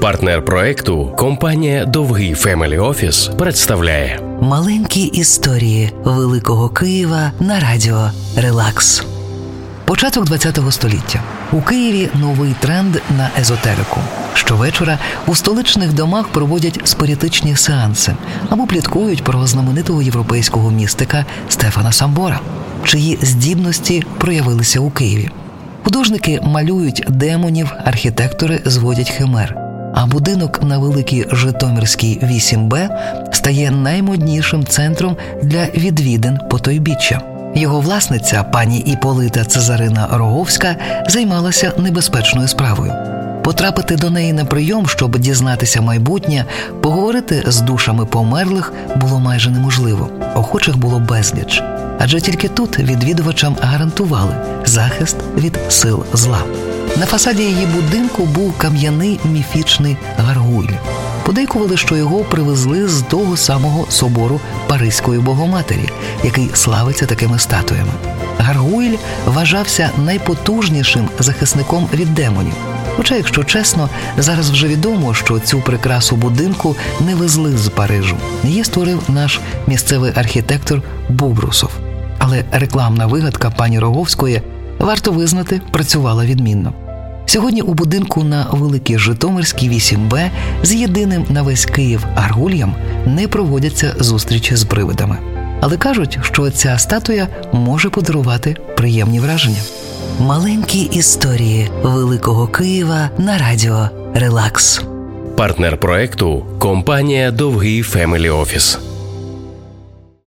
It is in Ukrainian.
Партнер проекту компанія Довгий Family Office представляє Маленькі історії Великого Києва на радіо Релакс. Початок ХХ століття у Києві новий тренд на езотерику. Щовечора у столичних домах проводять спіритичні сеанси або пліткують про знаменитого європейського містика Стефана Самбора, чиї здібності проявилися у Києві. Художники малюють демонів, архітектори зводять химер. А будинок на великій Житомирській 8Б стає наймоднішим центром для відвідин потойбіччя. Його власниця, пані Іполита Цезарина Роговська, займалася небезпечною справою. Потрапити до неї на прийом, щоб дізнатися майбутнє, поговорити з душами померлих було майже неможливо. Охочих було безліч. Адже тільки тут відвідувачам гарантували захист від сил зла. На фасаді її будинку був кам'яний міфічний гаргуль. Подейкували, що його привезли з того самого собору Паризької Богоматері, який славиться такими статуями. Гаргуйль вважався найпотужнішим захисником від демонів. Хоча, якщо чесно, зараз вже відомо, що цю прикрасу будинку не везли з Парижу. Її створив наш місцевий архітектор Бубрусов. Але рекламна вигадка пані Роговської варто визнати, працювала відмінно. Сьогодні у будинку на Великій Житомирській 8Б з єдиним на весь Київ Аргульям не проводяться зустрічі з привидами. Але кажуть, що ця статуя може подарувати приємні враження. Маленькі історії Великого Києва на радіо Релакс. Партнер проекту компанія Довгий Family Office.